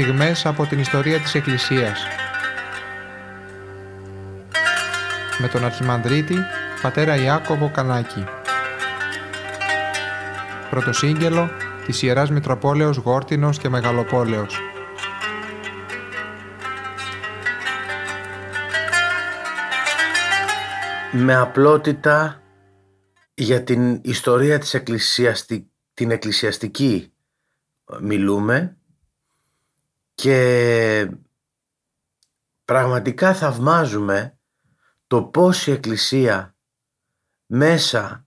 στιγμές από την ιστορία της Εκκλησίας. Με τον Αρχιμανδρίτη, πατέρα Ιάκωβο Κανάκη. Πρωτοσύγγελο της Ιεράς Μητροπόλεως Γόρτινος και Μεγαλοπόλεως. Με απλότητα για την ιστορία της εκκλησιαστη... την εκκλησιαστική μιλούμε και πραγματικά θαυμάζουμε το πώς η Εκκλησία μέσα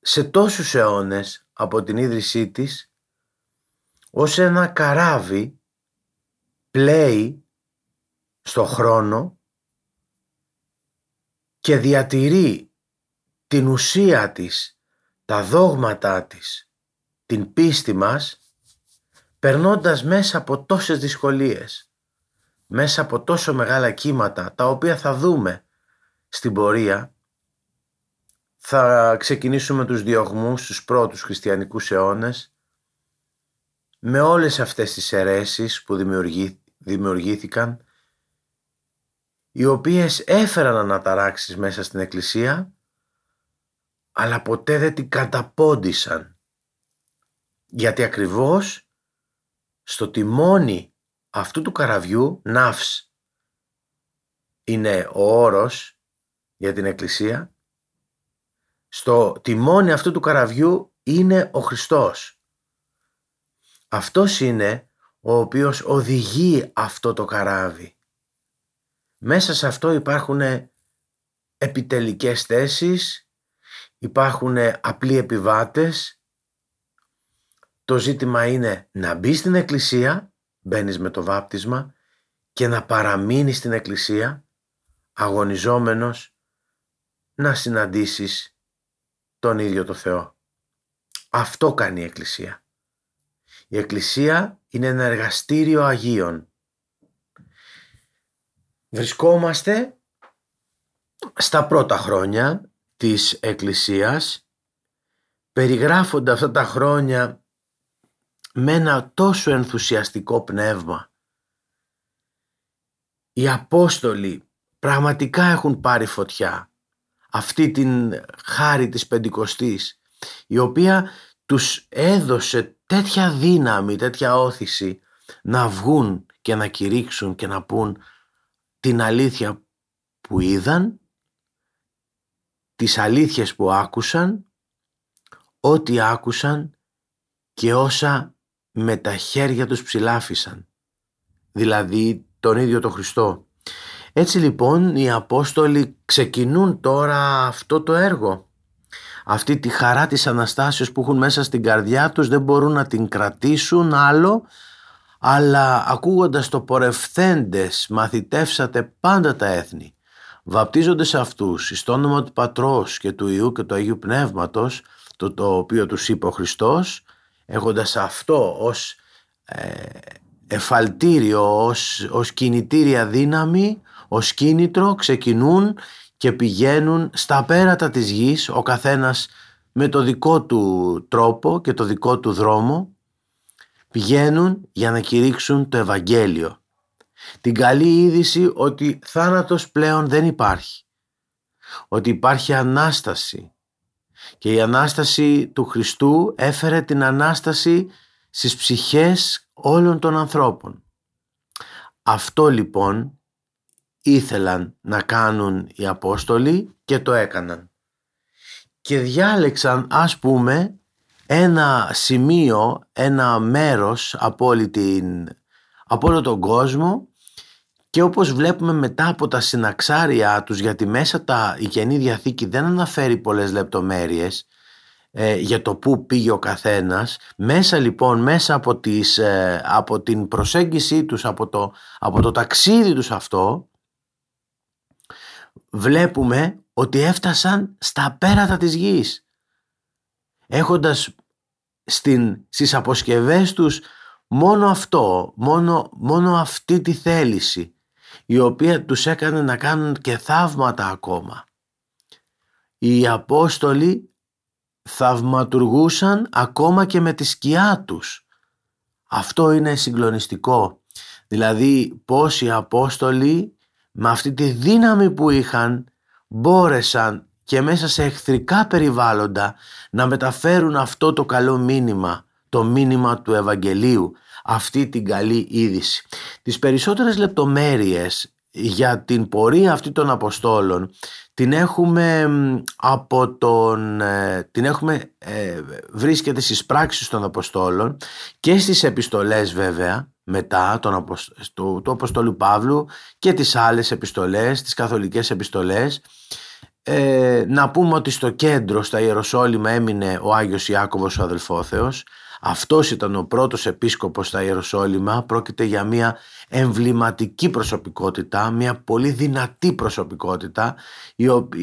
σε τόσους αιώνες από την ίδρυσή της ως ένα καράβι πλέει στο χρόνο και διατηρεί την ουσία της, τα δόγματά της, την πίστη μας περνώντας μέσα από τόσες δυσκολίες, μέσα από τόσο μεγάλα κύματα τα οποία θα δούμε στην πορεία, θα ξεκινήσουμε τους διωγμούς στους πρώτους χριστιανικούς αιώνες με όλες αυτές τις αιρέσεις που δημιουργήθηκαν οι οποίες έφεραν αναταράξεις μέσα στην Εκκλησία αλλά ποτέ δεν την καταπόντισαν. Γιατί ακριβώς στο τιμόνι αυτού του καραβιού, ναύς είναι ο όρος για την Εκκλησία, στο τιμόνι αυτού του καραβιού είναι ο Χριστός. Αυτός είναι ο οποίος οδηγεί αυτό το καράβι. Μέσα σε αυτό υπάρχουν επιτελικές θέσεις, υπάρχουν απλοί επιβάτες, το ζήτημα είναι να μπει στην εκκλησία, μπαίνεις με το βάπτισμα και να παραμείνεις στην εκκλησία αγωνιζόμενος να συναντήσεις τον ίδιο το Θεό. Αυτό κάνει η εκκλησία. Η εκκλησία είναι ένα εργαστήριο Αγίων. Βρισκόμαστε στα πρώτα χρόνια της Εκκλησίας περιγράφονται αυτά τα χρόνια με ένα τόσο ενθουσιαστικό πνεύμα. Οι Απόστολοι πραγματικά έχουν πάρει φωτιά αυτή την χάρη της Πεντηκοστής η οποία τους έδωσε τέτοια δύναμη, τέτοια όθηση να βγουν και να κηρύξουν και να πούν την αλήθεια που είδαν, τις αλήθειες που άκουσαν, ό,τι άκουσαν και όσα με τα χέρια τους ψηλάφισαν, δηλαδή τον ίδιο τον Χριστό. Έτσι λοιπόν οι Απόστολοι ξεκινούν τώρα αυτό το έργο. Αυτή τη χαρά της Αναστάσεως που έχουν μέσα στην καρδιά τους δεν μπορούν να την κρατήσουν άλλο αλλά ακούγοντας το πορευθέντες μαθητεύσατε πάντα τα έθνη βαπτίζονται σε αυτούς εις το όνομα του Πατρός και του Ιού και του Αγίου Πνεύματος το, το οποίο τους είπε ο Χριστός έχοντας αυτό ως ε, εφαλτήριο, ως, ως κινητήρια δύναμη, ως κίνητρο ξεκινούν και πηγαίνουν στα πέρατα της γης ο καθένας με το δικό του τρόπο και το δικό του δρόμο πηγαίνουν για να κηρύξουν το Ευαγγέλιο. Την καλή είδηση ότι θάνατος πλέον δεν υπάρχει. Ότι υπάρχει Ανάσταση και η Ανάσταση του Χριστού έφερε την Ανάσταση στις ψυχές όλων των ανθρώπων. Αυτό λοιπόν ήθελαν να κάνουν οι Απόστολοι και το έκαναν. Και διάλεξαν ας πούμε ένα σημείο, ένα μέρος από, όλη την, από όλο τον κόσμο και όπως βλέπουμε μετά από τα συναξάρια τους, γιατί μέσα τα, η Καινή Διαθήκη δεν αναφέρει πολλές λεπτομέρειες ε, για το πού πήγε ο καθένας, μέσα λοιπόν, μέσα από, τις, ε, από την προσέγγιση τους, από το, από το ταξίδι τους αυτό, βλέπουμε ότι έφτασαν στα πέρατα της γης. Έχοντας στην, στις αποσκευές τους μόνο αυτό, μόνο, μόνο αυτή τη θέληση η οποία τους έκανε να κάνουν και θαύματα ακόμα. Οι Απόστολοι θαυματουργούσαν ακόμα και με τη σκιά τους Αυτό είναι συγκλονιστικό. Δηλαδή πώς οι Απόστολοι με αυτή τη δύναμη που είχαν μπόρεσαν και μέσα σε εχθρικά περιβάλλοντα να μεταφέρουν αυτό το καλό μήνυμα, το μήνυμα του Ευαγγελίου, αυτή την καλή είδηση. Τις περισσότερες λεπτομέρειες για την πορεία αυτή των Αποστόλων την έχουμε από τον ε, την έχουμε ε, βρίσκεται στις πράξεις των Αποστόλων και στις επιστολές βέβαια μετά τον, του, του Αποστόλου Παύλου και τις άλλες επιστολές, τις καθολικές επιστολές ε, να πούμε ότι στο κέντρο στα Ιεροσόλυμα έμεινε ο Άγιος Ιάκωβος ο αδελφόθεος αυτός ήταν ο πρώτος επίσκοπος στα Ιεροσόλυμα. Πρόκειται για μια εμβληματική προσωπικότητα, μια πολύ δυνατή προσωπικότητα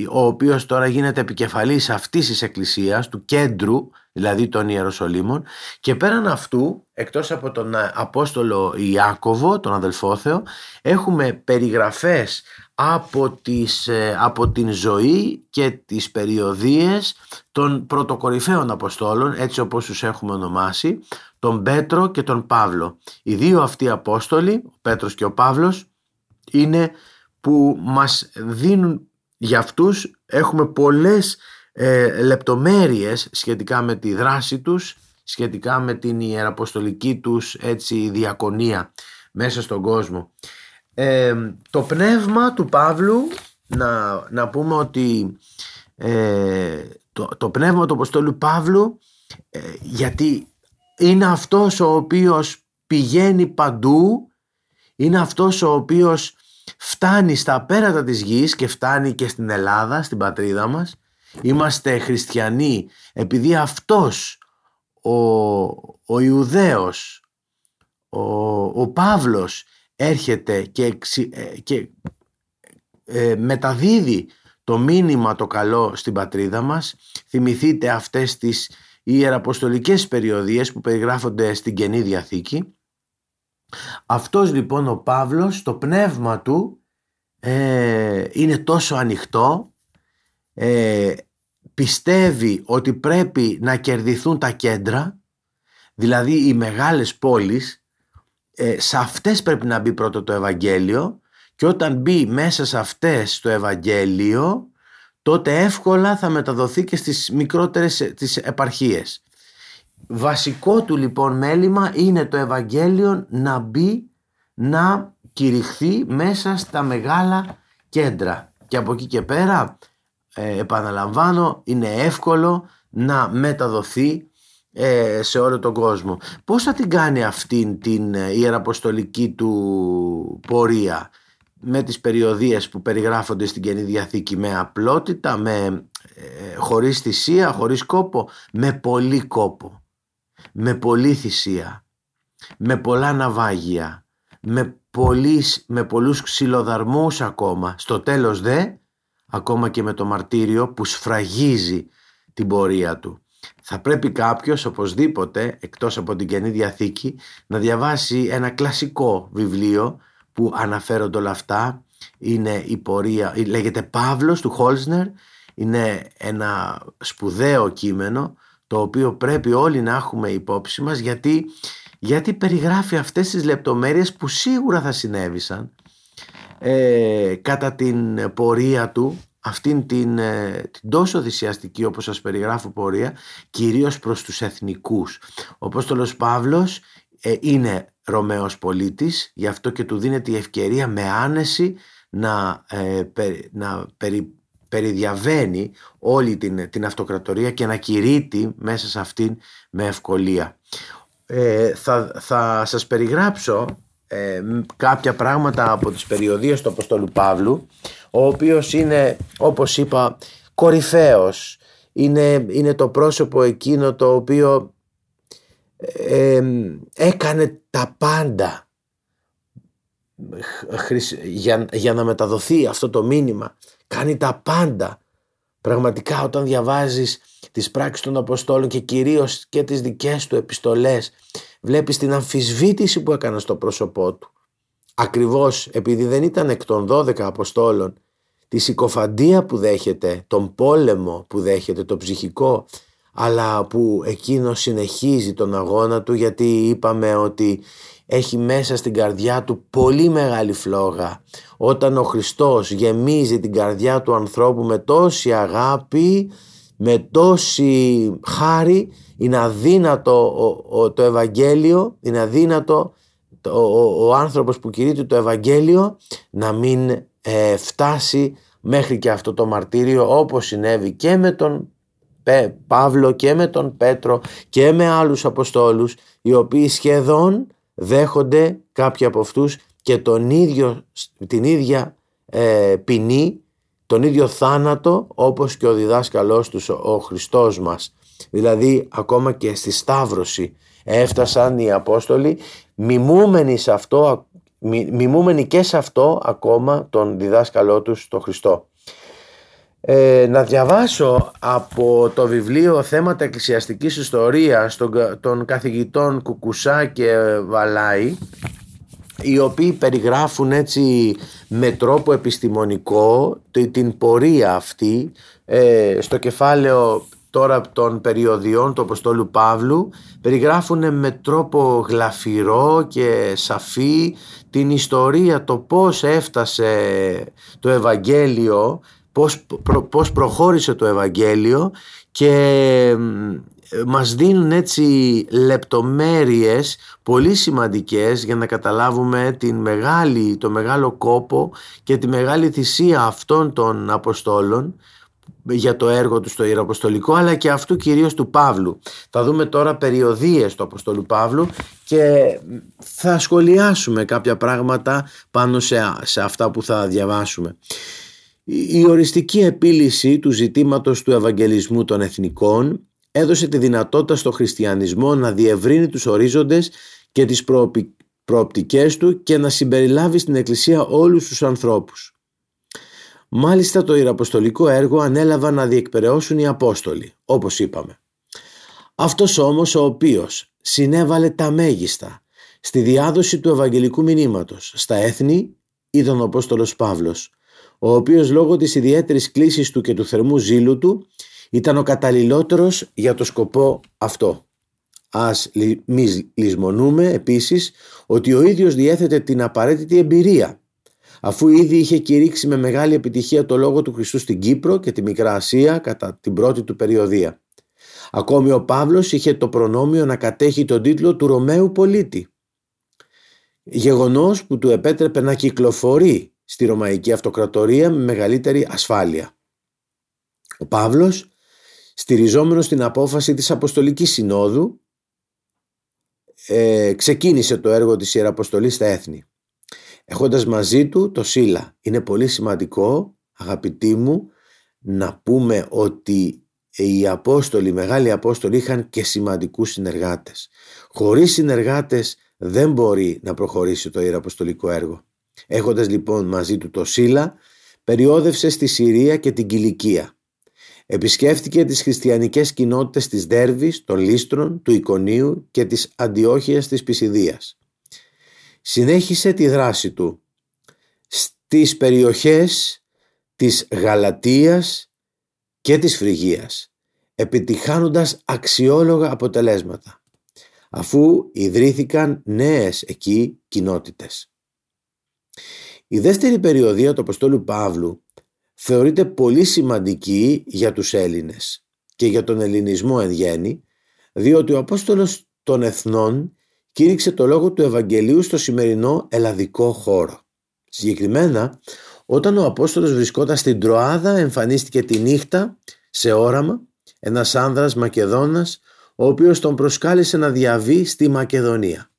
ο οποίος τώρα γίνεται επικεφαλής αυτής της εκκλησίας, του κέντρου δηλαδή των Ιεροσολύμων. Και πέραν αυτού εκτός από τον Απόστολο Ιάκωβο, τον αδελφόθεο έχουμε περιγραφές από, τις, ε, από την ζωή και τις περιοδίες των πρωτοκορυφαίων Αποστόλων έτσι όπως τους έχουμε ονομάσει τον Πέτρο και τον Παύλο. Οι δύο αυτοί Απόστολοι, ο Πέτρος και ο Παύλος, είναι που μας δίνουν για αυτούς έχουμε πολλές ε, λεπτομέρειες σχετικά με τη δράση τους, σχετικά με την ιεραποστολική τους έτσι διακονία μέσα στον κόσμο. Ε, το πνεύμα του Παύλου, να, να πούμε ότι ε, το, το πνεύμα του Αποστόλου Παύλου, ε, γιατί είναι αυτός ο οποίος πηγαίνει παντού, είναι αυτός ο οποίος φτάνει στα πέρατα της γης και φτάνει και στην Ελλάδα, στην πατρίδα μας. Είμαστε χριστιανοί επειδή αυτός ο, ο Ιουδαίος, ο, ο Παύλος έρχεται και, ε, και ε, μεταδίδει το μήνυμα το καλό στην πατρίδα μας. Θυμηθείτε αυτές τις ιεραποστολικές περιοδίες που περιγράφονται στην Καινή Διαθήκη. Αυτός λοιπόν ο Παύλος, το πνεύμα του ε, είναι τόσο ανοιχτό, ε, πιστεύει ότι πρέπει να κερδιθούν τα κέντρα, δηλαδή οι μεγάλες πόλεις, ε, σε αυτές πρέπει να μπει πρώτο το Ευαγγέλιο και όταν μπει μέσα σε αυτές το Ευαγγέλιο τότε εύκολα θα μεταδοθεί και στις μικρότερες τις επαρχίες. Βασικό του λοιπόν μέλημα είναι το Ευαγγέλιο να μπει, να κηρυχθεί μέσα στα μεγάλα κέντρα. Και από εκεί και πέρα, ε, επαναλαμβάνω, είναι εύκολο να μεταδοθεί ε, σε όλο τον κόσμο. Πώς θα την κάνει αυτήν την ε, ιεραποστολική του πορεία με τις περιοδίες που περιγράφονται στην Καινή Διαθήκη με απλότητα, με, ε, χωρίς θυσία, χωρίς κόπο, με πολύ κόπο, με πολύ θυσία, με πολλά ναυάγια, με, πολλής, με πολλούς ξυλοδαρμούς ακόμα. Στο τέλος δε, ακόμα και με το μαρτύριο που σφραγίζει την πορεία του. Θα πρέπει κάποιος οπωσδήποτε, εκτός από την Καινή Διαθήκη, να διαβάσει ένα κλασικό βιβλίο που αναφέρονται όλα αυτά. Είναι η πορεία, λέγεται Παύλος του Χόλσνερ, είναι ένα σπουδαίο κείμενο το οποίο πρέπει όλοι να έχουμε υπόψη μας γιατί, γιατί περιγράφει αυτές τις λεπτομέρειες που σίγουρα θα συνέβησαν ε, κατά την πορεία του αυτήν την, ε, την τόσο θυσιαστική όπως σας περιγράφω πορεία κυρίως προς τους εθνικούς. Ο Απόστολος Παύλος ε, είναι Ρωμαίος πολίτης, γι' αυτό και του δίνεται η ευκαιρία με άνεση να, ε, να περι, περιδιαβαίνει όλη την, την αυτοκρατορία και να κηρύττει μέσα σε αυτήν με ευκολία. Ε, θα, θα σας περιγράψω ε, κάποια πράγματα από τις περιοδίες του Αποστόλου Παύλου ο οποίος είναι όπως είπα κορυφαίος. Είναι, είναι το πρόσωπο εκείνο το οποίο έκανε τα πάντα για, για να μεταδοθεί αυτό το μήνυμα. Κάνει τα πάντα. Πραγματικά όταν διαβάζεις τις πράξεις των Αποστόλων και κυρίως και τις δικές του επιστολές βλέπεις την αμφισβήτηση που έκανε στο πρόσωπό του ακριβώς επειδή δεν ήταν εκ των 12 Αποστόλων τη συκοφαντία που δέχεται, τον πόλεμο που δέχεται, το ψυχικό αλλά που εκείνο συνεχίζει τον αγώνα του γιατί είπαμε ότι έχει μέσα στην καρδιά του πολύ μεγάλη φλόγα. Όταν ο Χριστός γεμίζει την καρδιά του ανθρώπου με τόση αγάπη, με τόση χάρη, είναι αδύνατο το Ευαγγέλιο, είναι αδύνατο ο, ο, άνθρωπος που κηρύττει το Ευαγγέλιο να μην ε, φτάσει μέχρι και αυτό το μαρτύριο όπως συνέβη και με τον Παύλο και με τον Πέτρο και με άλλους Αποστόλους οι οποίοι σχεδόν δέχονται κάποιοι από αυτούς και τον ίδιο, την ίδια ε, ποινή, τον ίδιο θάνατο όπως και ο διδάσκαλός τους ο Χριστός μας. Δηλαδή ακόμα και στη Σταύρωση έφτασαν οι Απόστολοι μιμούμενοι, σε αυτό, μιμούμενοι και σε αυτό ακόμα τον διδάσκαλό τους τον Χριστό. Ε, να διαβάσω από το βιβλίο «Θέματα εκκλησιαστικής ιστορίας» των, των καθηγητών Κουκουσά και Βαλάη οι οποίοι περιγράφουν έτσι με τρόπο επιστημονικό την πορεία αυτή ε, στο κεφάλαιο τώρα των περιοδιών του Αποστόλου Παύλου περιγράφουν με τρόπο γλαφυρό και σαφή την ιστορία το πώς έφτασε το Ευαγγέλιο πώς, πώς προχώρησε το Ευαγγέλιο και μας δίνουν έτσι λεπτομέρειες πολύ σημαντικές για να καταλάβουμε την μεγάλη, το μεγάλο κόπο και τη μεγάλη θυσία αυτών των Αποστόλων για το έργο τους στο Ιεραποστολικό αλλά και αυτού κυρίως του Παύλου. Θα δούμε τώρα περιοδίες του Αποστολού Παύλου και θα σχολιάσουμε κάποια πράγματα πάνω σε, σε αυτά που θα διαβάσουμε. Η οριστική επίλυση του ζητήματος του Ευαγγελισμού των Εθνικών έδωσε τη δυνατότητα στο χριστιανισμό να διευρύνει τους ορίζοντες και τις προοπτικές του και να συμπεριλάβει στην Εκκλησία όλους τους ανθρώπους. Μάλιστα το Ιεραποστολικό έργο ανέλαβαν να διεκπαιρεώσουν οι Απόστολοι, όπως είπαμε. Αυτός όμως ο οποίος συνέβαλε τα μέγιστα στη διάδοση του Ευαγγελικού μηνύματος στα έθνη ήταν ο Απόστολος Παύλος, ο οποίος λόγω της ιδιαίτερης κλίσης του και του θερμού ζήλου του ήταν ο καταλληλότερος για το σκοπό αυτό. Ας μη λησμονούμε επίσης ότι ο ίδιος διέθετε την απαραίτητη εμπειρία αφού ήδη είχε κηρύξει με μεγάλη επιτυχία το λόγο του Χριστού στην Κύπρο και τη Μικρά Ασία κατά την πρώτη του περιοδία. Ακόμη ο Παύλος είχε το προνόμιο να κατέχει τον τίτλο του Ρωμαίου πολίτη. Γεγονός που του επέτρεπε να κυκλοφορεί στη Ρωμαϊκή Αυτοκρατορία με μεγαλύτερη ασφάλεια. Ο Παύλος, στηριζόμενος στην απόφαση της Αποστολικής Συνόδου, ε, ξεκίνησε το έργο της Ιεραποστολής στα έθνη. Έχοντας μαζί του το Σίλα. Είναι πολύ σημαντικό, αγαπητοί μου, να πούμε ότι οι Απόστολοι, οι μεγάλοι Απόστολοι είχαν και σημαντικούς συνεργάτες. Χωρίς συνεργάτες δεν μπορεί να προχωρήσει το Ιεραποστολικό έργο. Έχοντας λοιπόν μαζί του το Σίλα, περιόδευσε στη Συρία και την Κιλικία. Επισκέφτηκε τις χριστιανικές κοινότητες της Δέρβης, των Λίστρων, του Ικονίου και της Αντιόχειας της Πισιδίας. Συνέχισε τη δράση του στις περιοχές της Γαλατίας και της Φρυγίας, επιτυχάνοντας αξιόλογα αποτελέσματα, αφού ιδρύθηκαν νέες εκεί κοινότητες. Η δεύτερη περιοδία του Αποστόλου Παύλου θεωρείται πολύ σημαντική για τους Έλληνες και για τον ελληνισμό εν γέννη, διότι ο Απόστολος των Εθνών κήρυξε το λόγο του Ευαγγελίου στο σημερινό ελλαδικό χώρο. Συγκεκριμένα, όταν ο Απόστολος βρισκόταν στην Τροάδα εμφανίστηκε τη νύχτα σε όραμα ένας άνδρας Μακεδόνας ο οποίος τον προσκάλεσε να διαβεί στη Μακεδονία.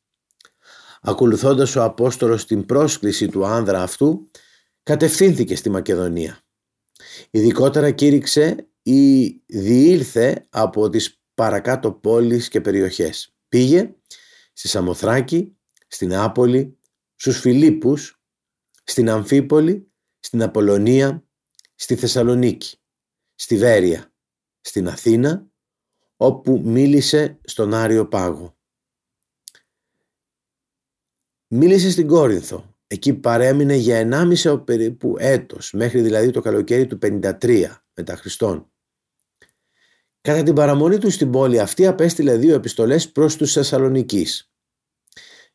Ακολουθώντας ο Απόστολος την πρόσκληση του άνδρα αυτού, κατευθύνθηκε στη Μακεδονία. Ειδικότερα κήρυξε ή διήλθε από τις παρακάτω πόλεις και περιοχές. Πήγε στη Σαμοθράκη, στην Άπολη, στους Φιλίππους, στην Αμφίπολη, στην Απολωνία, στη Θεσσαλονίκη, στη Βέρεια, στην Αθήνα, όπου μίλησε στον Άριο Πάγο. Μίλησε στην Κόρινθο. Εκεί παρέμεινε για 1,5 περίπου έτος, μέχρι δηλαδή το καλοκαίρι του 53 μετά Χριστόν. Κατά την παραμονή του στην πόλη αυτή απέστειλε δύο επιστολές προς τους Θεσσαλονικείς.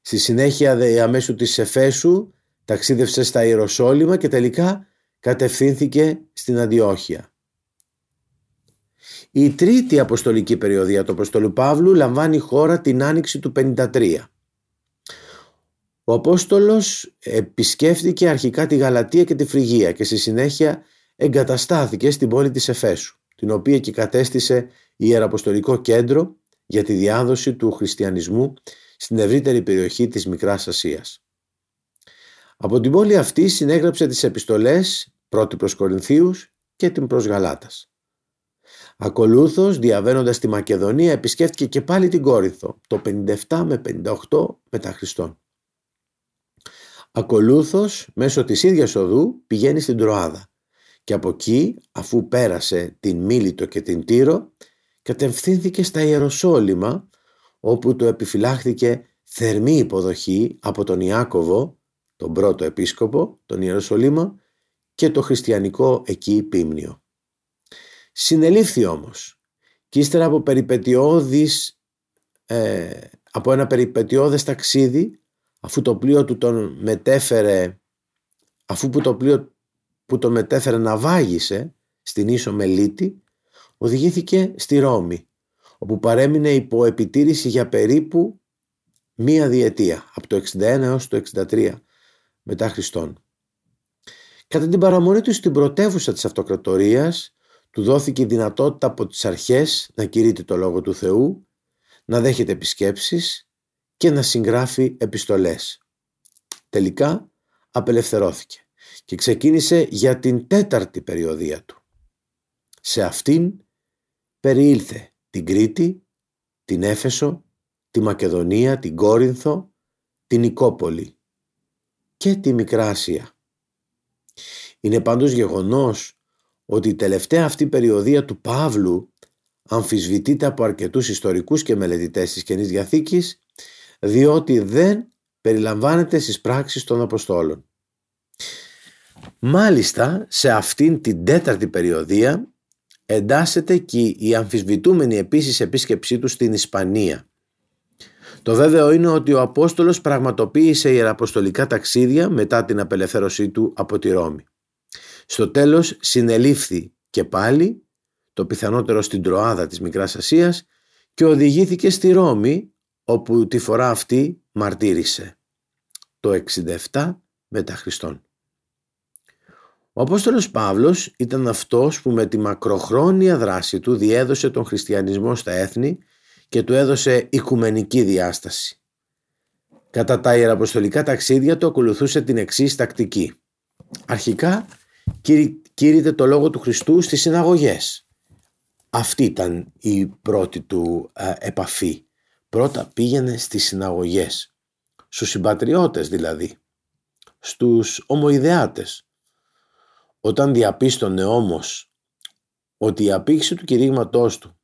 Στη συνέχεια δε αμέσου της Εφέσου ταξίδευσε στα Ιεροσόλυμα και τελικά κατευθύνθηκε στην Αντιόχεια. Η τρίτη αποστολική περιοδία του Αποστολού Παύλου λαμβάνει χώρα την άνοιξη του 53. Ο Απόστολος επισκέφθηκε αρχικά τη Γαλατία και τη Φρυγία και στη συνέχεια εγκαταστάθηκε στην πόλη της Εφέσου, την οποία και κατέστησε ιεραποστολικό κέντρο για τη διάδοση του χριστιανισμού στην ευρύτερη περιοχή της Μικράς Ασίας. Από την πόλη αυτή συνέγραψε τις επιστολές πρώτη προς Κορινθίους και την προς Γαλάτας. Ακολούθως, διαβαίνοντας τη Μακεδονία, επισκέφτηκε και πάλι την Κόρινθο, το 57 με 58 μετά Χριστόν. Ακολούθως, μέσω της ίδιας οδού, πηγαίνει στην Τροάδα και από εκεί, αφού πέρασε την Μίλητο και την Τύρο, κατευθύνθηκε στα Ιεροσόλυμα, όπου το επιφυλάχθηκε θερμή υποδοχή από τον Ιάκωβο, τον πρώτο επίσκοπο, τον Ιεροσολύμα, και το χριστιανικό εκεί πίμνιο. Συνελήφθη όμως και ύστερα από περιπετειώδης, ε, από ένα περιπετειώδες ταξίδι αφού το πλοίο του τον μετέφερε αφού που το πλοίο που τον μετέφερε να βάγισε στην Ίσο Μελίτη οδηγήθηκε στη Ρώμη όπου παρέμεινε υπό επιτήρηση για περίπου μία διετία από το 61 έως το 63 μετά Χριστόν. Κατά την παραμονή του στην πρωτεύουσα της αυτοκρατορίας του δόθηκε η δυνατότητα από τις αρχές να κηρύττει το Λόγο του Θεού, να δέχεται επισκέψεις και να συγγράφει επιστολές. Τελικά απελευθερώθηκε και ξεκίνησε για την τέταρτη περιοδία του. Σε αυτήν περιήλθε την Κρήτη, την Έφεσο, τη Μακεδονία, την Κόρινθο, την Νικόπολη και τη Μικρά Ασία. Είναι πάντως γεγονός ότι η τελευταία αυτή περιοδία του Παύλου αμφισβητείται από αρκετούς ιστορικούς και μελετητές της Καινής Διαθήκης διότι δεν περιλαμβάνεται στις πράξεις των Αποστόλων. Μάλιστα σε αυτήν την τέταρτη περιοδία εντάσσεται και η αμφισβητούμενη επίσης επίσκεψή του στην Ισπανία. Το βέβαιο είναι ότι ο Απόστολος πραγματοποίησε ιεραποστολικά ταξίδια μετά την απελευθέρωσή του από τη Ρώμη. Στο τέλος συνελήφθη και πάλι, το πιθανότερο στην Τροάδα της Μικράς Ασίας και οδηγήθηκε στη Ρώμη όπου τη φορά αυτή μαρτύρησε το 67 μετά Χριστόν. Ο Απόστολος Παύλος ήταν αυτός που με τη μακροχρόνια δράση του διέδωσε τον χριστιανισμό στα έθνη και του έδωσε οικουμενική διάσταση. Κατά τα ιεραποστολικά ταξίδια του ακολουθούσε την εξής τακτική. Αρχικά κήρυτε το λόγο του Χριστού στις συναγωγές. Αυτή ήταν η πρώτη του ε, επαφή. Πρώτα πήγαινε στις συναγωγές, στους συμπατριώτες δηλαδή, στους ομοειδεάτες. Όταν διαπίστωνε όμως ότι η απήξη του κηρύγματός του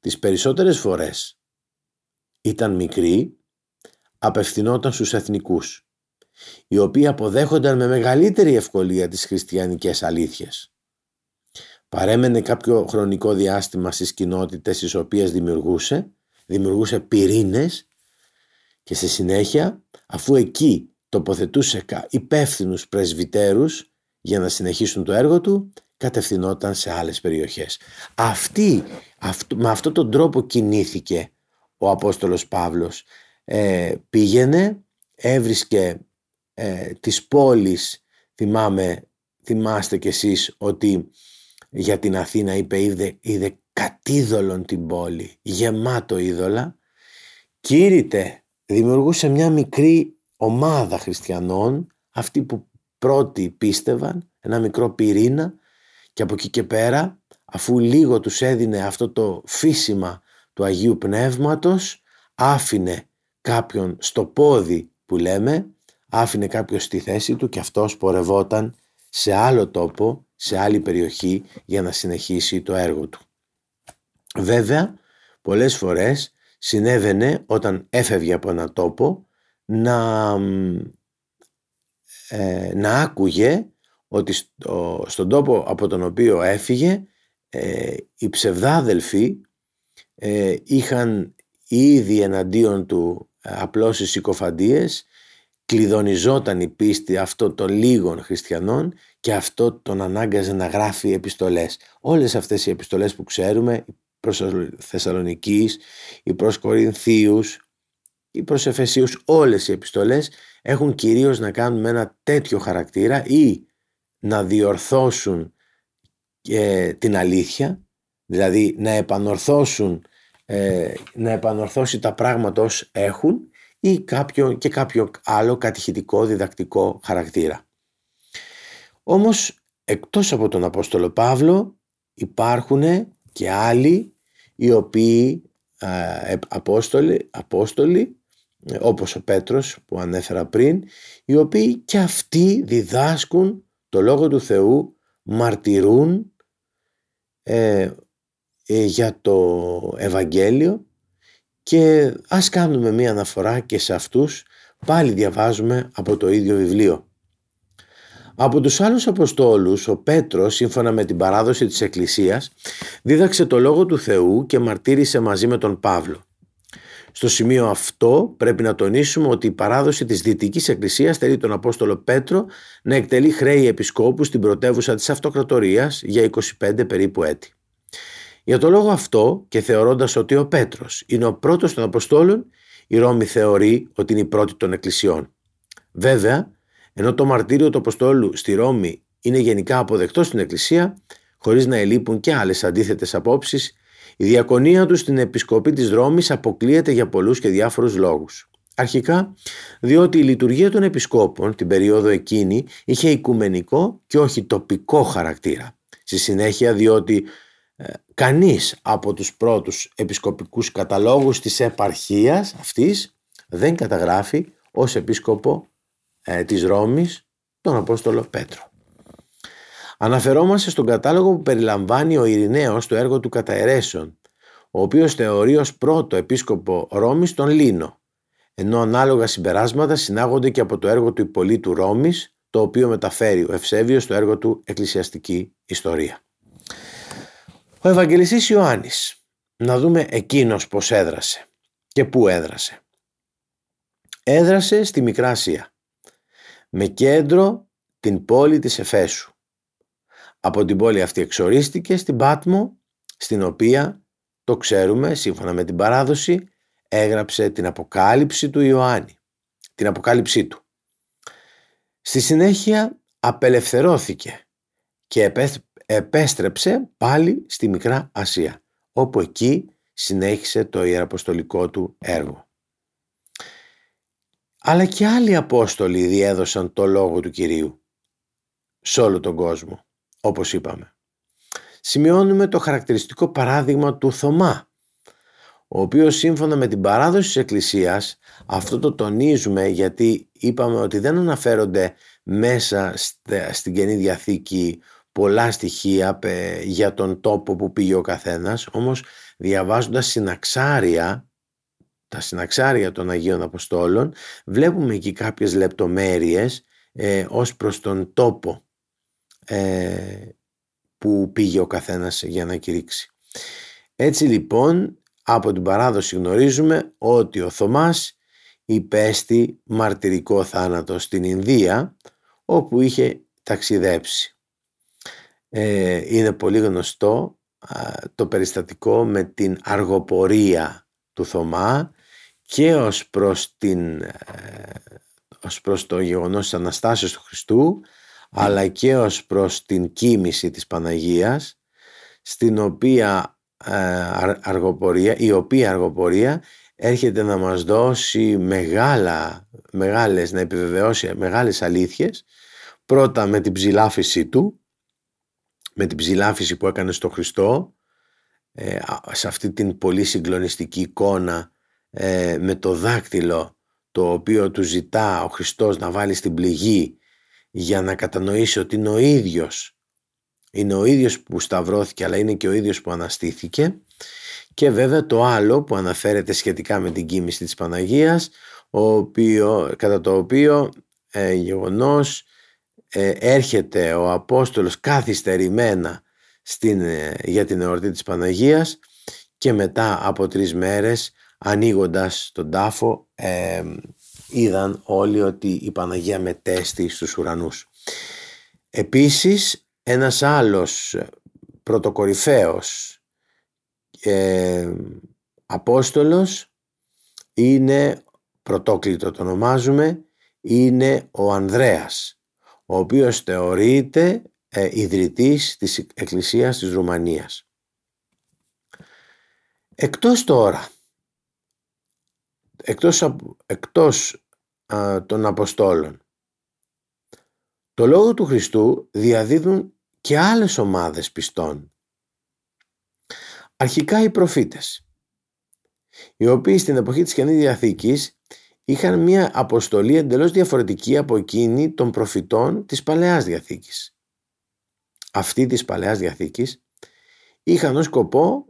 τις περισσότερες φορές ήταν μικρή, απευθυνόταν στους εθνικούς οι οποίοι αποδέχονταν με μεγαλύτερη ευκολία τις χριστιανικές αλήθειες. Παρέμενε κάποιο χρονικό διάστημα στις κοινότητες τις οποίες δημιουργούσε, δημιουργούσε πυρήνες και στη συνέχεια αφού εκεί τοποθετούσε υπεύθυνους πρεσβυτέρους για να συνεχίσουν το έργο του, κατευθυνόταν σε άλλες περιοχές. Αυτή, με αυτόν τον τρόπο κινήθηκε ο Απόστολος Παύλος. Ε, πήγαινε, έβρισκε ε, της πόλης θυμάμαι, θυμάστε κι εσείς ότι για την Αθήνα είπε είδε, είδε κατίδωλον την πόλη, γεμάτο είδωλα, κήρυτε, δημιουργούσε μια μικρή ομάδα χριστιανών, αυτοί που πρώτοι πίστευαν, ένα μικρό πυρήνα και από εκεί και πέρα αφού λίγο τους έδινε αυτό το φύσιμα του Αγίου Πνεύματος άφηνε κάποιον στο πόδι που λέμε άφηνε κάποιος στη θέση του και αυτός πορευόταν σε άλλο τόπο, σε άλλη περιοχή για να συνεχίσει το έργο του. Βέβαια, πολλές φορές συνέβαινε όταν έφευγε από ένα τόπο να, ε, να άκουγε ότι στον τόπο από τον οποίο έφυγε ε, οι ψευδάδελφοι ε, είχαν ήδη εναντίον του απλώσεις συκοφαντίες κλειδονιζόταν η πίστη αυτό των λίγων χριστιανών και αυτό τον ανάγκαζε να γράφει επιστολές. Όλες αυτές οι επιστολές που ξέρουμε, προς Θεσσαλονικής, οι προς Κορινθίους, οι προς Εφεσίους, όλες οι επιστολές έχουν κυρίως να κάνουν με ένα τέτοιο χαρακτήρα ή να διορθώσουν ε, την αλήθεια, δηλαδή να επανορθώσουν, ε, να επανορθώσει τα πράγματα ως έχουν ή κάποιο, και κάποιο άλλο κατηχητικό διδακτικό χαρακτήρα. Όμως εκτός από τον Απόστολο Παύλο υπάρχουν και άλλοι οι οποίοι ε, απόστολοι, απόστολοι όπως ο Πέτρος που ανέφερα πριν οι οποίοι και αυτοί διδάσκουν το Λόγο του Θεού μαρτυρούν ε, ε, για το Ευαγγέλιο και ας κάνουμε μία αναφορά και σε αυτούς πάλι διαβάζουμε από το ίδιο βιβλίο. Από τους άλλους Αποστόλους, ο Πέτρος, σύμφωνα με την παράδοση της Εκκλησίας, δίδαξε το Λόγο του Θεού και μαρτύρησε μαζί με τον Παύλο. Στο σημείο αυτό πρέπει να τονίσουμε ότι η παράδοση της Δυτικής Εκκλησίας θέλει τον Απόστολο Πέτρο να εκτελεί χρέη επισκόπους στην πρωτεύουσα της Αυτοκρατορίας για 25 περίπου έτη. Για το λόγο αυτό και θεωρώντας ότι ο Πέτρος είναι ο πρώτος των Αποστόλων, η Ρώμη θεωρεί ότι είναι η πρώτη των Εκκλησιών. Βέβαια, ενώ το μαρτύριο του Αποστόλου στη Ρώμη είναι γενικά αποδεκτό στην Εκκλησία, χωρίς να ελείπουν και άλλες αντίθετες απόψεις, η διακονία του στην Επισκοπή της Ρώμης αποκλείεται για πολλούς και διάφορους λόγους. Αρχικά, διότι η λειτουργία των επισκόπων την περίοδο εκείνη είχε οικουμενικό και όχι τοπικό χαρακτήρα. Στη συνέχεια, διότι ε, κανείς από τους πρώτους επισκοπικούς καταλόγους της επαρχίας αυτής δεν καταγράφει ως επίσκοπο ε, της Ρώμης τον Απόστολο Πέτρο. Αναφερόμαστε στον κατάλογο που περιλαμβάνει ο Ειρηναίος στο έργο του Καταερέσεων, ο οποίος θεωρεί ως πρώτο επίσκοπο Ρώμης τον Λίνο, ενώ ανάλογα συμπεράσματα συνάγονται και από το έργο του Υπολίτου Ρώμης, το οποίο μεταφέρει ο Ευσέβιος στο έργο του Εκκλησιαστική Ιστορία. Ο Ευαγγελιστής Ιωάννης. Να δούμε εκείνος πώς έδρασε και πού έδρασε. Έδρασε στη Μικρά Ασία, με κέντρο την πόλη της Εφέσου. Από την πόλη αυτή εξορίστηκε στην Πάτμο, στην οποία, το ξέρουμε σύμφωνα με την παράδοση, έγραψε την αποκάλυψη του Ιωάννη, την αποκάλυψή του. Στη συνέχεια απελευθερώθηκε και επέστρεψε πάλι στη Μικρά Ασία, όπου εκεί συνέχισε το ιεραποστολικό του έργο. Αλλά και άλλοι Απόστολοι διέδωσαν το λόγο του Κυρίου σε όλο τον κόσμο, όπως είπαμε. Σημειώνουμε το χαρακτηριστικό παράδειγμα του Θωμά, ο οποίος σύμφωνα με την παράδοση της Εκκλησίας, αυτό το τονίζουμε γιατί είπαμε ότι δεν αναφέρονται μέσα στην Καινή Διαθήκη πολλά στοιχεία για τον τόπο που πήγε ο καθένας, όμως διαβάζοντας συναξάρια, τα συναξάρια των Αγίων Αποστόλων, βλέπουμε εκεί κάποιες λεπτομέρειες ε, ως προς τον τόπο ε, που πήγε ο καθένας για να κηρύξει. Έτσι λοιπόν από την παράδοση γνωρίζουμε ότι ο Θωμάς υπέστη μαρτυρικό θάνατο στην Ινδία όπου είχε ταξιδέψει. Ε, είναι πολύ γνωστό το περιστατικό με την αργοπορία του Θωμά και ως προς, την, ε, ως προς το γεγονός της Αναστάσεως του Χριστού αλλά και ως προς την κίνηση της Παναγίας στην οποία ε, αργοπορία, η οποία αργοπορία έρχεται να μας δώσει μεγάλα, μεγάλες, να επιβεβαιώσει μεγάλες αλήθειες. Πρώτα με την ψηλάφιση του με την ψηλάφιση που έκανε στο Χριστό ε, σε αυτή την πολύ συγκλονιστική εικόνα ε, με το δάκτυλο το οποίο του ζητά ο Χριστός να βάλει στην πληγή για να κατανοήσει ότι είναι ο ίδιος. Είναι ο ίδιος που σταυρώθηκε αλλά είναι και ο ίδιος που αναστήθηκε. Και βέβαια το άλλο που αναφέρεται σχετικά με την κοίμηση της Παναγίας ο οποίο, κατά το οποίο ε, γεγονός ε, έρχεται ο Απόστολος καθυστερημένα στην, ε, για την εορτή της Παναγίας και μετά από τρεις μέρες ανοίγοντας τον τάφο ε, είδαν όλοι ότι η Παναγία μετέστη στους ουρανούς. Επίσης ένας άλλος πρωτοκορυφαίος ε, Απόστολος είναι, πρωτόκλητο το ονομάζουμε, είναι ο Ανδρέας, ο οποίος θεωρείται ε, ιδρυτής της Εκκλησίας της Ρουμανίας. Εκτός τώρα, εκτός, εκτός των Αποστόλων, το Λόγο του Χριστού διαδίδουν και άλλες ομάδες πιστών. Αρχικά οι προφήτες, οι οποίοι στην εποχή της Καινής Διαθήκης είχαν μια αποστολή εντελώς διαφορετική από εκείνη των προφητών της Παλαιάς Διαθήκης. Αυτοί της Παλαιάς Διαθήκης είχαν ως σκοπό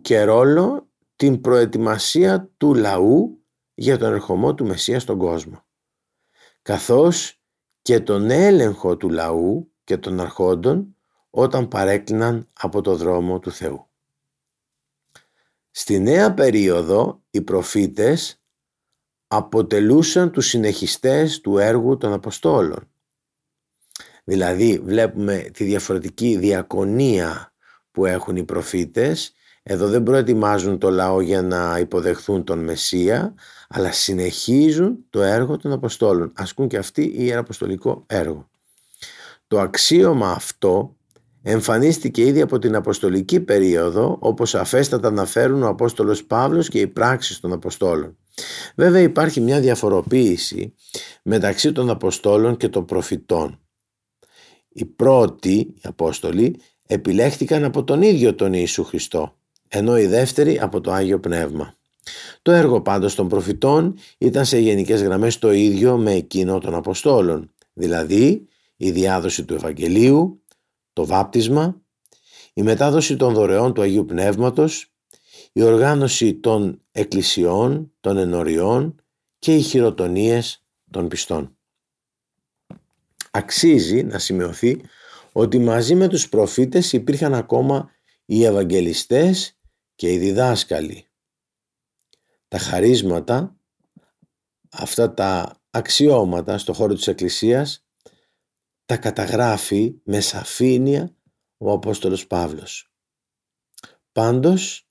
και ρόλο την προετοιμασία του λαού για τον ερχομό του Μεσσίας στον κόσμο καθώς και τον έλεγχο του λαού και των αρχόντων όταν παρέκλειναν από το δρόμο του Θεού. Στη νέα περίοδο οι προφήτες αποτελούσαν τους συνεχιστές του έργου των Αποστόλων. Δηλαδή βλέπουμε τη διαφορετική διακονία που έχουν οι προφήτες. Εδώ δεν προετοιμάζουν το λαό για να υποδεχθούν τον Μεσσία, αλλά συνεχίζουν το έργο των Αποστόλων. Ασκούν και αυτοί ιεραποστολικό έργο. Το αξίωμα αυτό εμφανίστηκε ήδη από την Αποστολική περίοδο όπως αφέστατα αναφέρουν ο Απόστολος Παύλος και οι πράξεις των Αποστόλων. Βέβαια υπάρχει μια διαφοροποίηση μεταξύ των Αποστόλων και των προφητών. Οι πρώτοι, οι Απόστολοι, επιλέχθηκαν από τον ίδιο τον Ιησού Χριστό, ενώ οι δεύτεροι από το Άγιο Πνεύμα. Το έργο πάντως των προφητών ήταν σε γενικές γραμμές το ίδιο με εκείνο των Αποστόλων, δηλαδή η διάδοση του Ευαγγελίου, το βάπτισμα, η μετάδοση των δωρεών του Αγίου Πνεύματος, η οργάνωση των εκκλησιών, των ενωριών και οι χειροτονίες των πιστών. Αξίζει να σημειωθεί ότι μαζί με τους προφήτες υπήρχαν ακόμα οι Ευαγγελιστές και οι διδάσκαλοι. Τα χαρίσματα, αυτά τα αξιώματα στο χώρο της Εκκλησίας τα καταγράφει με σαφήνεια ο Απόστολος Παύλος. Πάντως,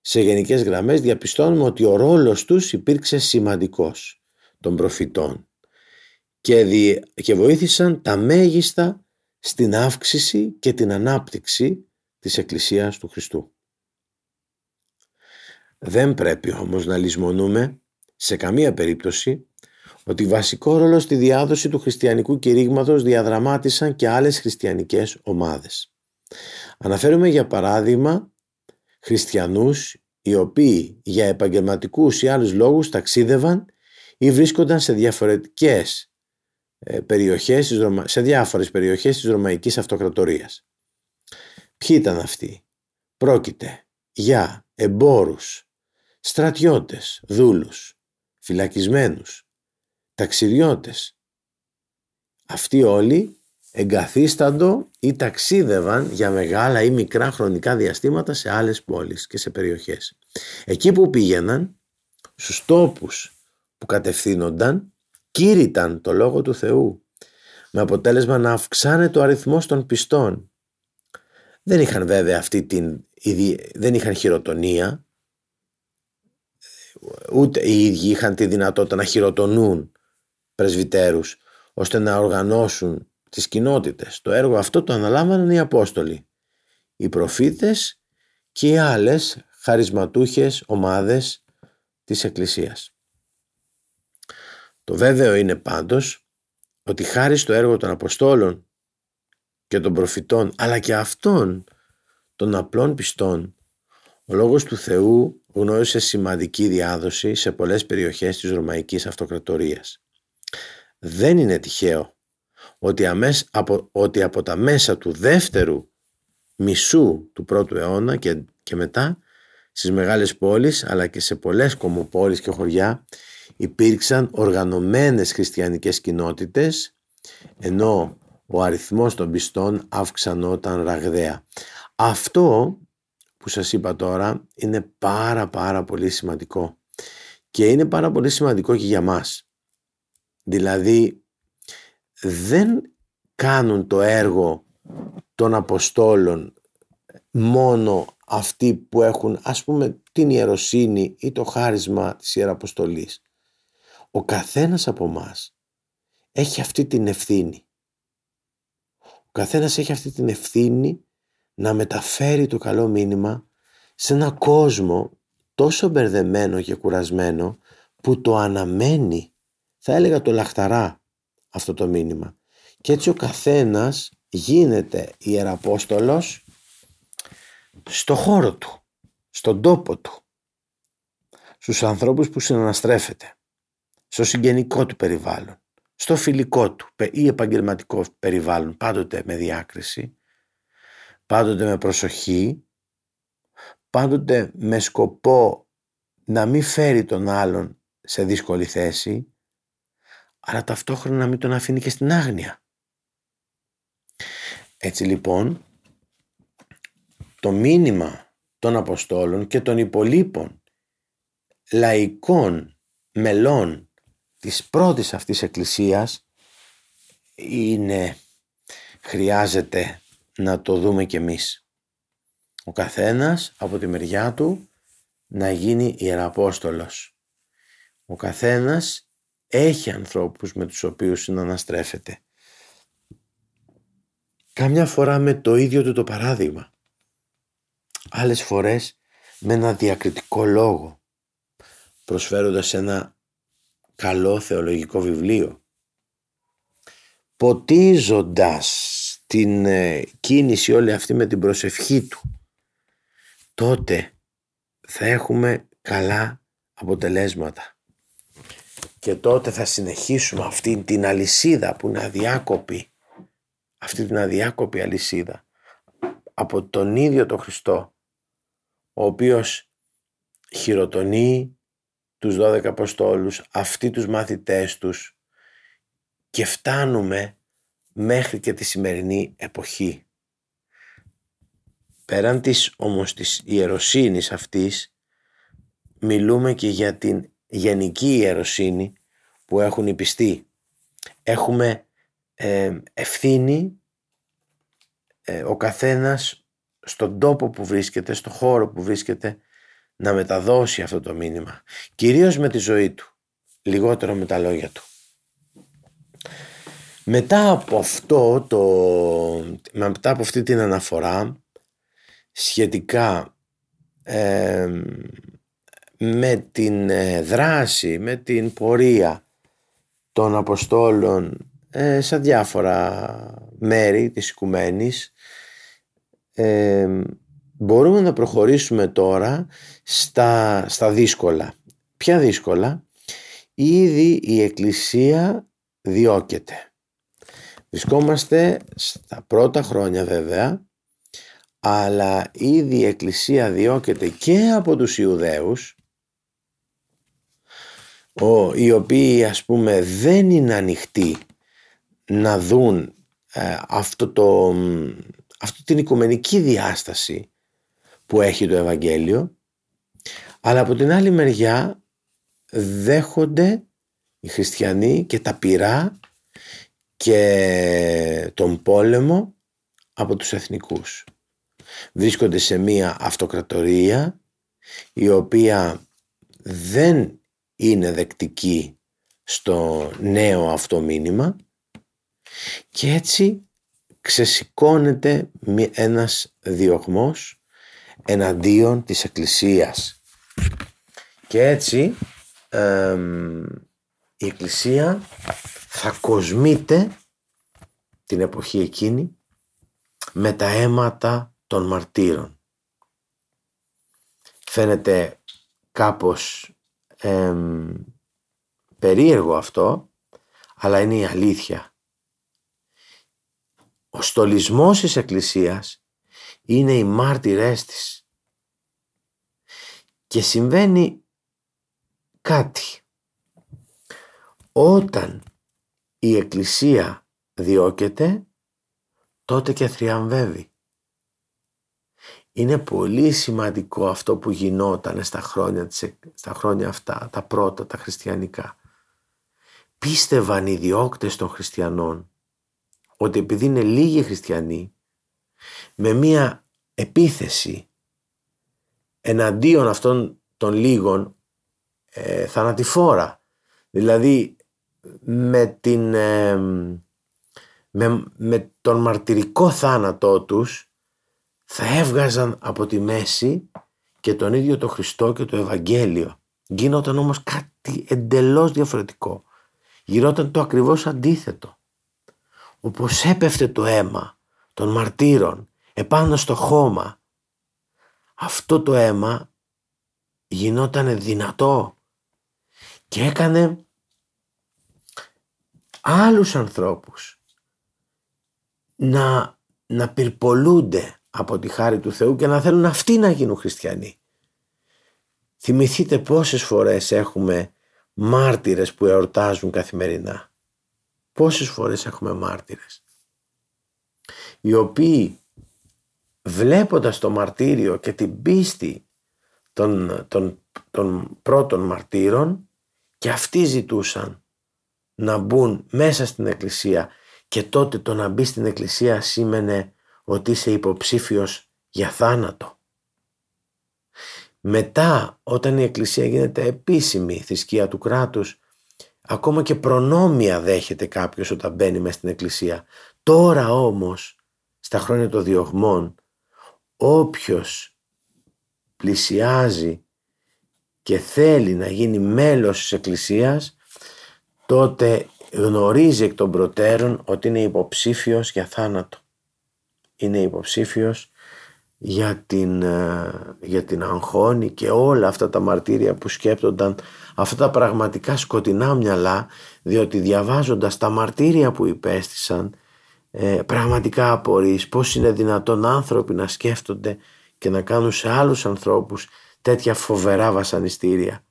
σε γενικές γραμμές διαπιστώνουμε ότι ο ρόλος τους υπήρξε σημαντικός των προφητών και, και βοήθησαν τα μέγιστα στην αύξηση και την ανάπτυξη της Εκκλησίας του Χριστού. Δεν πρέπει όμως να λησμονούμε σε καμία περίπτωση ότι βασικό ρόλο στη διάδοση του χριστιανικού κηρύγματος διαδραμάτισαν και άλλες χριστιανικές ομάδες. Αναφέρουμε για παράδειγμα χριστιανούς οι οποίοι για επαγγελματικούς ή άλλους λόγους ταξίδευαν ή βρίσκονταν σε διαφορετικές ε, περιοχές, σε διάφορες περιοχές της Ρωμαϊκής Αυτοκρατορίας. Ποιοι ήταν αυτοί; Πρόκειται για εμπόρους, στρατιώτες, δούλους, φυλακισμένους, ταξιδιώτες. Αυτοί όλοι εγκαθίσταντο ή ταξίδευαν για μεγάλα ή μικρά χρονικά διαστήματα σε άλλες πόλεις και σε περιοχές. Εκεί που πήγαιναν, στους τόπους που κατευθύνονταν, κήρυταν το Λόγο του Θεού, με αποτέλεσμα να αυξάνεται ο αριθμός των πιστών. Δεν είχαν βέβαια αυτή την, δεν είχαν χειροτονία, ούτε οι ίδιοι είχαν τη δυνατότητα να χειροτονούν πρεσβυτέρους ώστε να οργανώσουν τις κοινότητες. Το έργο αυτό το αναλάμβαναν οι Απόστολοι, οι προφήτες και οι άλλες χαρισματούχες ομάδες της Εκκλησίας. Το βέβαιο είναι πάντως ότι χάρη στο έργο των Αποστόλων και των προφητών αλλά και αυτών των απλών πιστών ο Λόγος του Θεού γνώρισε σημαντική διάδοση σε πολλές περιοχές της Ρωμαϊκής Αυτοκρατορίας. Δεν είναι τυχαίο ότι, αμέσ, από, ότι από τα μέσα του δεύτερου μισού του πρώτου αιώνα και, και μετά στις μεγάλες πόλεις αλλά και σε πολλές κομοπόλεις και χωριά υπήρξαν οργανωμένες χριστιανικές κοινότητες ενώ ο αριθμός των πιστών αυξανόταν ραγδαία. Αυτό που σας είπα τώρα είναι πάρα πάρα πολύ σημαντικό και είναι πάρα πολύ σημαντικό και για μας. Δηλαδή δεν κάνουν το έργο των Αποστόλων μόνο αυτοί που έχουν ας πούμε την ιεροσύνη ή το χάρισμα της Ιεραποστολής. Ο καθένας από μας έχει αυτή την ευθύνη. Ο καθένας έχει αυτή την ευθύνη να μεταφέρει το καλό μήνυμα σε ένα κόσμο τόσο μπερδεμένο και κουρασμένο που το αναμένει, θα έλεγα το λαχταρά αυτό το μήνυμα. Και έτσι ο καθένας γίνεται ιεραπόστολος στο χώρο του, στον τόπο του, στους ανθρώπους που συναναστρέφεται, στο συγγενικό του περιβάλλον, στο φιλικό του ή επαγγελματικό περιβάλλον, πάντοτε με διάκριση, πάντοτε με προσοχή, πάντοτε με σκοπό να μην φέρει τον άλλον σε δύσκολη θέση, αλλά ταυτόχρονα να μην τον αφήνει και στην άγνοια. Έτσι λοιπόν, το μήνυμα των Αποστόλων και των υπολείπων λαϊκών μελών της πρώτης αυτής εκκλησίας είναι, χρειάζεται να το δούμε κι εμείς. Ο καθένας από τη μεριά του να γίνει ιεραπόστολος. Ο καθένας έχει ανθρώπους με τους οποίους συναναστρέφεται. Κάμια φορά με το ίδιο του το παράδειγμα. Άλλες φορές με ένα διακριτικό λόγο. Προσφέροντας ένα καλό θεολογικό βιβλίο. Ποτίζοντας την ε, κίνηση όλη αυτή με την προσευχή του. Τότε θα έχουμε καλά αποτελέσματα. Και τότε θα συνεχίσουμε αυτή την αλυσίδα που είναι αδιάκοπη αυτή την αδιάκοπη αλυσίδα από τον ίδιο τον Χριστό ο οποίος χειροτονεί τους 12 Αποστόλους, αυτοί τους μαθητές τους και φτάνουμε μέχρι και τη σημερινή εποχή. Πέραν της όμως της ιεροσύνης αυτής μιλούμε και για την γενική ιεροσύνη που έχουν οι πιστοί. Έχουμε ε, ευθύνη ε, ο καθένας στον τόπο που βρίσκεται, στο χώρο που βρίσκεται να μεταδώσει αυτό το μήνυμα. Κυρίως με τη ζωή του, λιγότερο με τα λόγια του. Μετά από αυτό το, μετά από αυτή την αναφορά σχετικά με την ε, δράση, με την πορεία των Αποστόλων ε, σε διάφορα μέρη της οικουμένης. Ε, μπορούμε να προχωρήσουμε τώρα στα, στα δύσκολα. Ποια δύσκολα; Ήδη η Εκκλησία διώκεται. Βρισκόμαστε στα πρώτα χρόνια βέβαια, αλλά ήδη η Εκκλησία διώκεται και από τους Ιουδαίους, οι οποίοι ας πούμε δεν είναι ανοιχτοί να δουν ε, αυτό το, αυτή την οικουμενική διάσταση που έχει το Ευαγγέλιο αλλά από την άλλη μεριά δέχονται οι χριστιανοί και τα πειρά και τον πόλεμο από τους εθνικούς. Βρίσκονται σε μία αυτοκρατορία η οποία δεν είναι δεκτική στο νέο αυτό μήνυμα και έτσι ξεσηκώνεται ένας διωγμός εναντίον της Εκκλησίας. Και έτσι η Εκκλησία θα κοσμείται την εποχή εκείνη με τα αίματα των μαρτύρων. Φαίνεται κάπως περίεργο αυτό, αλλά είναι η αλήθεια. Ο στολισμός της Εκκλησίας είναι οι μάρτυρές της. Και συμβαίνει κάτι. Όταν η Εκκλησία διώκεται, τότε και θριαμβεύει. Είναι πολύ σημαντικό αυτό που γινόταν στα χρόνια, στα χρόνια αυτά, τα πρώτα, τα χριστιανικά. Πίστευαν οι διώκτες των χριστιανών ότι επειδή είναι λίγοι χριστιανοί, με μία επίθεση εναντίον αυτών των λίγων ε, θανατηφόρα. Δηλαδή με, την, ε, με, με τον μαρτυρικό θάνατό τους θα έβγαζαν από τη μέση και τον ίδιο το Χριστό και το Ευαγγέλιο. Γίνονταν όμως κάτι εντελώς διαφορετικό. Γινόταν το ακριβώς αντίθετο. Όπως έπεφτε το αίμα των μαρτύρων επάνω στο χώμα αυτό το αίμα γινόταν δυνατό και έκανε άλλους ανθρώπους να, να πυρπολούνται από τη χάρη του Θεού και να θέλουν αυτοί να γίνουν χριστιανοί. Θυμηθείτε πόσες φορές έχουμε μάρτυρες που εορτάζουν καθημερινά. Πόσες φορές έχουμε μάρτυρες οι οποίοι βλέποντας το μαρτύριο και την πίστη των, των, των πρώτων μαρτύρων και αυτοί ζητούσαν να μπουν μέσα στην εκκλησία και τότε το να μπει στην εκκλησία σήμαινε ότι είσαι υποψήφιος για θάνατο. Μετά όταν η εκκλησία γίνεται επίσημη θρησκεία του κράτους ακόμα και προνόμια δέχεται κάποιος όταν μπαίνει μέσα στην εκκλησία. Τώρα όμως στα χρόνια των διωγμών όποιος πλησιάζει και θέλει να γίνει μέλος της Εκκλησίας τότε γνωρίζει εκ των προτέρων ότι είναι υποψήφιος για θάνατο. Είναι υποψήφιος για την, ε, για την αγχώνη και όλα αυτά τα μαρτύρια που σκέπτονταν αυτά τα πραγματικά σκοτεινά μυαλά διότι διαβάζοντας τα μαρτύρια που υπέστησαν ε, πραγματικά απορείς πώς είναι δυνατόν άνθρωποι να σκέφτονται και να κάνουν σε άλλους ανθρώπους τέτοια φοβερά βασανιστήρια;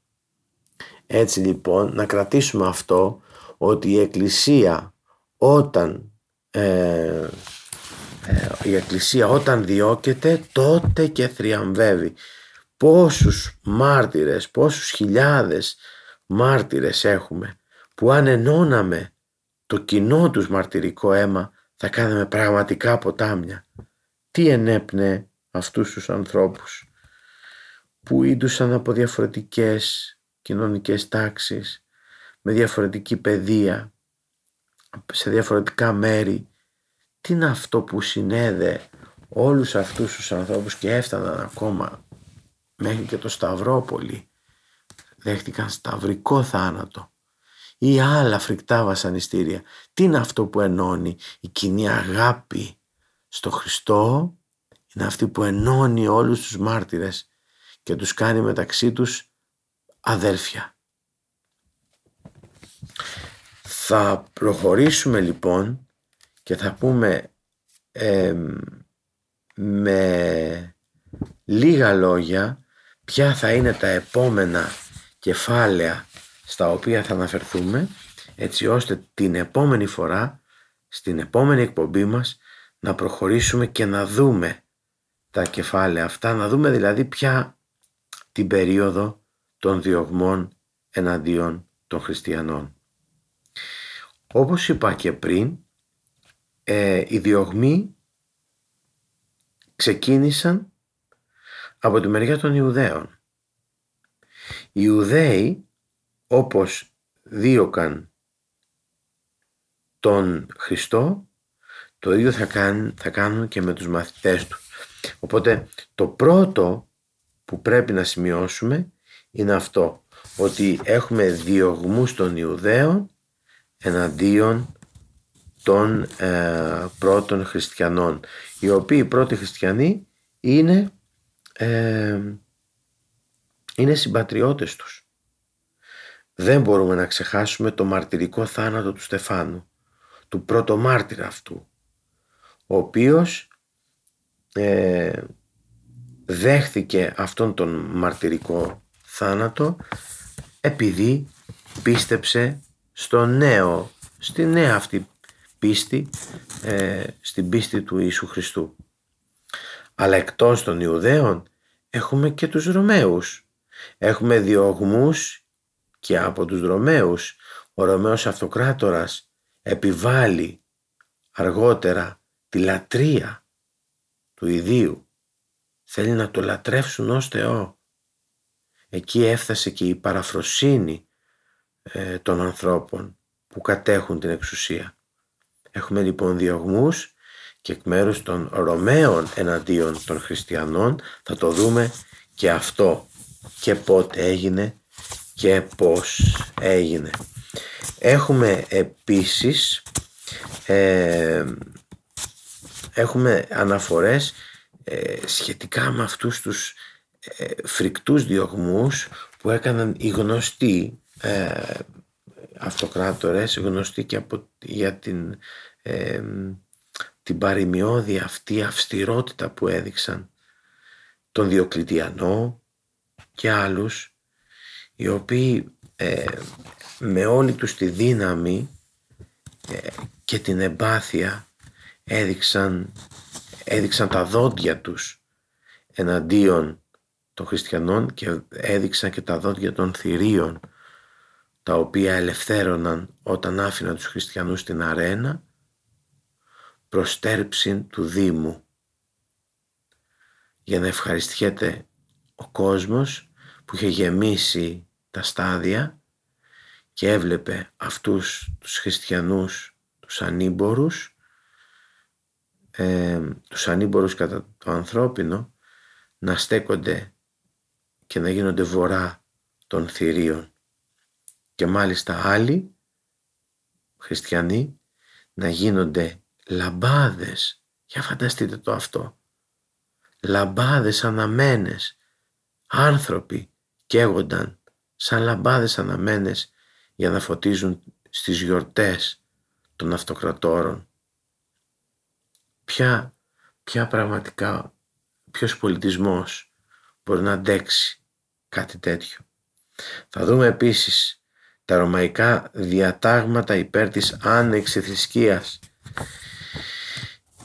Έτσι λοιπόν να κρατήσουμε αυτό ότι η Εκκλησία όταν ε, ε, η Εκκλησία όταν διώκεται τότε και θριαμβεύει. Πόσους μάρτυρες, πόσους χιλιάδες μάρτυρες έχουμε που αν ενώναμε το κοινό τους μαρτυρικό αίμα θα κάναμε πραγματικά ποτάμια. Τι ενέπνε αυτούς τους ανθρώπους που ίντουσαν από διαφορετικές κοινωνικές τάξεις, με διαφορετική παιδεία, σε διαφορετικά μέρη. Τι είναι αυτό που συνέδε όλους αυτούς τους ανθρώπους και έφταναν ακόμα μέχρι και το Σταυρόπολη. Δέχτηκαν σταυρικό θάνατο ή άλλα φρικτά βασανιστήρια. Τι είναι αυτό που ενώνει η κοινή αγάπη στο Χριστό; Είναι αυτή που ενώνει όλους τους μάρτυρες και τους κάνει μεταξύ τους αδέλφια. Θα προχωρήσουμε λοιπόν και θα πούμε με λίγα λόγια ποια θα είναι τα επόμενα κεφάλαια στα οποία θα αναφερθούμε έτσι ώστε την επόμενη φορά στην επόμενη εκπομπή μας να προχωρήσουμε και να δούμε τα κεφάλαια αυτά, να δούμε δηλαδή πια την περίοδο των διωγμών εναντίον των χριστιανών. Όπως είπα και πριν, ε, οι διωγμοί ξεκίνησαν από τη μεριά των Ιουδαίων. Οι Ιουδαίοι όπως δίωκαν τον Χριστό το ίδιο θα κάνουν, θα κάνουν και με τους μαθητές του. Οπότε το πρώτο που πρέπει να σημειώσουμε είναι αυτό ότι έχουμε διωγμούς των Ιουδαίων εναντίον των ε, πρώτων χριστιανών οι οποίοι οι πρώτοι χριστιανοί είναι, ε, είναι συμπατριώτες τους δεν μπορούμε να ξεχάσουμε το μαρτυρικό θάνατο του Στεφάνου, του πρώτο μάρτυρα αυτού, ο οποίος ε, δέχθηκε αυτόν τον μαρτυρικό θάνατο επειδή πίστεψε στο νέο, στη νέα αυτή πίστη ε, στην πίστη του Ιησού Χριστού. Αλλά εκτός των Ιουδαίων έχουμε και τους Ρωμαίους. Έχουμε διωγμούς και από τους Ρωμαίους. Ο Ρωμαίος Αυτοκράτορας επιβάλλει αργότερα τη λατρεία του ιδίου. Θέλει να το λατρεύσουν ως Θεό. Εκεί έφτασε και η παραφροσύνη ε, των ανθρώπων που κατέχουν την εξουσία. Έχουμε λοιπόν διωγμούς και εκ μέρους των Ρωμαίων εναντίον των Χριστιανών θα το δούμε και αυτό και πότε έγινε και πώς έγινε. Έχουμε επίσης ε, έχουμε αναφορές ε, σχετικά με αυτούς τους ε, φρικτούς διωγμούς που έκαναν οι γνωστοί ε, αυτοκράτορες, γνωστοί και από, για την, ε, την παρημιώδη αυτή αυστηρότητα που έδειξαν τον Διοκλητιανό και άλλους οι οποίοι ε, με όλη τους τη δύναμη ε, και την εμπάθεια έδειξαν, έδειξαν τα δόντια τους εναντίον των χριστιανών και έδειξαν και τα δόντια των θηρίων τα οποία ελευθέρωναν όταν άφηναν τους χριστιανούς στην αρένα προστέρψην του Δήμου. Για να ευχαριστιέται ο κόσμος που είχε γεμίσει τα στάδια και έβλεπε αυτούς τους χριστιανούς τους ανήμπορους ε, τους ανήμπορους κατά το ανθρώπινο να στέκονται και να γίνονται βορρά των θηρίων. Και μάλιστα άλλοι χριστιανοί να γίνονται λαμπάδες. Για φανταστείτε το αυτό. Λαμπάδες αναμένες. Άνθρωποι καίγονταν σαν λαμπάδες αναμένες για να φωτίζουν στις γιορτές των αυτοκρατόρων. Ποια, ποια πραγματικά, ποιος πολιτισμός μπορεί να αντέξει κάτι τέτοιο. Θα δούμε επίσης τα ρωμαϊκά διατάγματα υπέρ της άνοιξης θρησκείας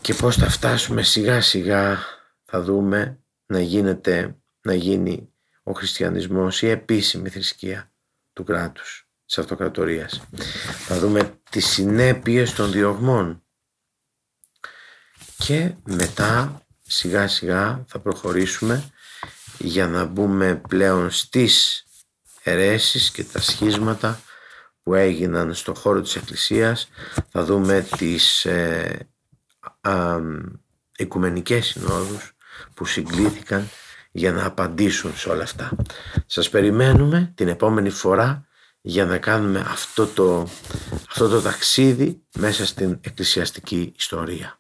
και πώς θα φτάσουμε σιγά σιγά θα δούμε να γίνεται, να γίνει ο χριστιανισμός η επίσημη θρησκεία του κράτους της αυτοκρατορίας. Θα δούμε τις συνέπειες των διωγμών και μετά σιγά σιγά θα προχωρήσουμε για να μπούμε πλέον στις αιρέσεις και τα σχίσματα που έγιναν στο χώρο της Εκκλησίας θα δούμε τις ε, α, οικουμενικές συνόδους που συγκλήθηκαν για να απαντήσουν σε όλα αυτά. Σας περιμένουμε την επόμενη φορά για να κάνουμε αυτό το, αυτό το ταξίδι μέσα στην εκκλησιαστική ιστορία.